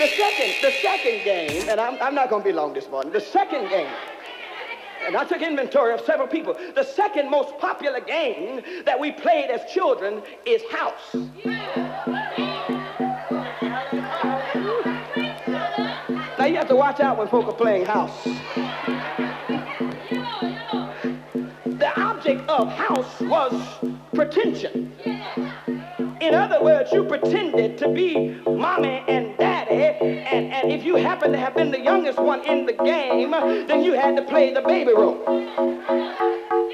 The second, the second game, and I'm, I'm not going to be long this morning. The second game, and I took inventory of several people. The second most popular game that we played as children is house. Now you have to watch out when folk are playing house. The object of house was pretension. In other words, you pretended to be mommy and daddy, and, and if you happen to have been the youngest one in the game, then you had to play the baby role.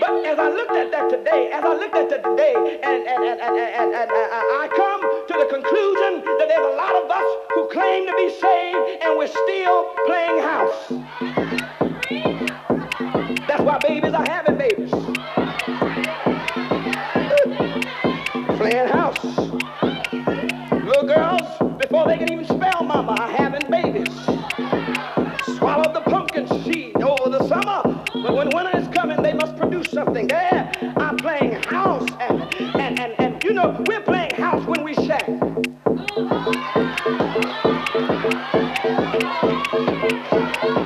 But as I looked at that today, as I looked at that today, and, and, and, and, and, and, I come to the conclusion that there's a lot of us who claim to be saved and we're still playing house. That's why babies are having babies. Playing house. Little girls, before they can even spell mama, are having babies. Swallowed the pumpkin seed over the summer. But when winter is coming, they must produce something. There, I'm playing house. And, and, and, and you know, we're playing house when we shack. Now,